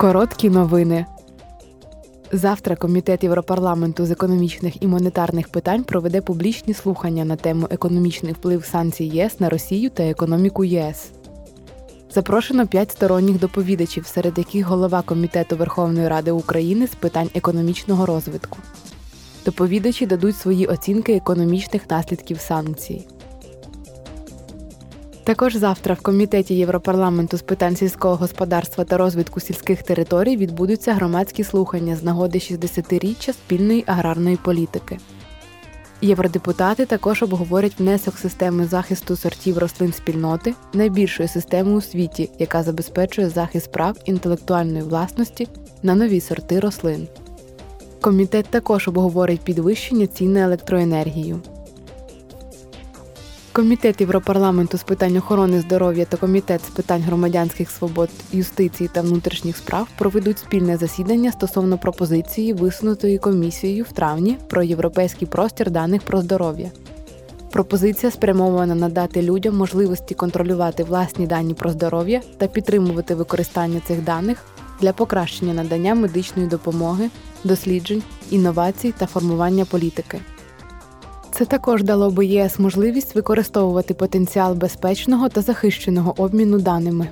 Короткі новини. Завтра Комітет Європарламенту з економічних і монетарних питань проведе публічні слухання на тему економічний вплив санкцій ЄС на Росію та економіку ЄС. Запрошено п'ять сторонніх доповідачів, серед яких голова Комітету Верховної Ради України з питань економічного розвитку. Доповідачі дадуть свої оцінки економічних наслідків санкцій. Також завтра в Комітеті Європарламенту з питань сільського господарства та розвитку сільських територій відбудуться громадські слухання з нагоди 60-річчя спільної аграрної політики. Євродепутати також обговорять внесок системи захисту сортів рослин спільноти, найбільшої системи у світі, яка забезпечує захист прав інтелектуальної власності на нові сорти рослин. Комітет також обговорить підвищення цін на електроенергію. Комітет Європарламенту з питань охорони здоров'я та комітет з питань громадянських свобод, юстиції та внутрішніх справ проведуть спільне засідання стосовно пропозиції, висунутої комісією в травні про європейський простір даних про здоров'я. Пропозиція спрямована надати людям можливості контролювати власні дані про здоров'я та підтримувати використання цих даних для покращення надання медичної допомоги, досліджень, інновацій та формування політики. Це також дало би ЄС можливість використовувати потенціал безпечного та захищеного обміну даними.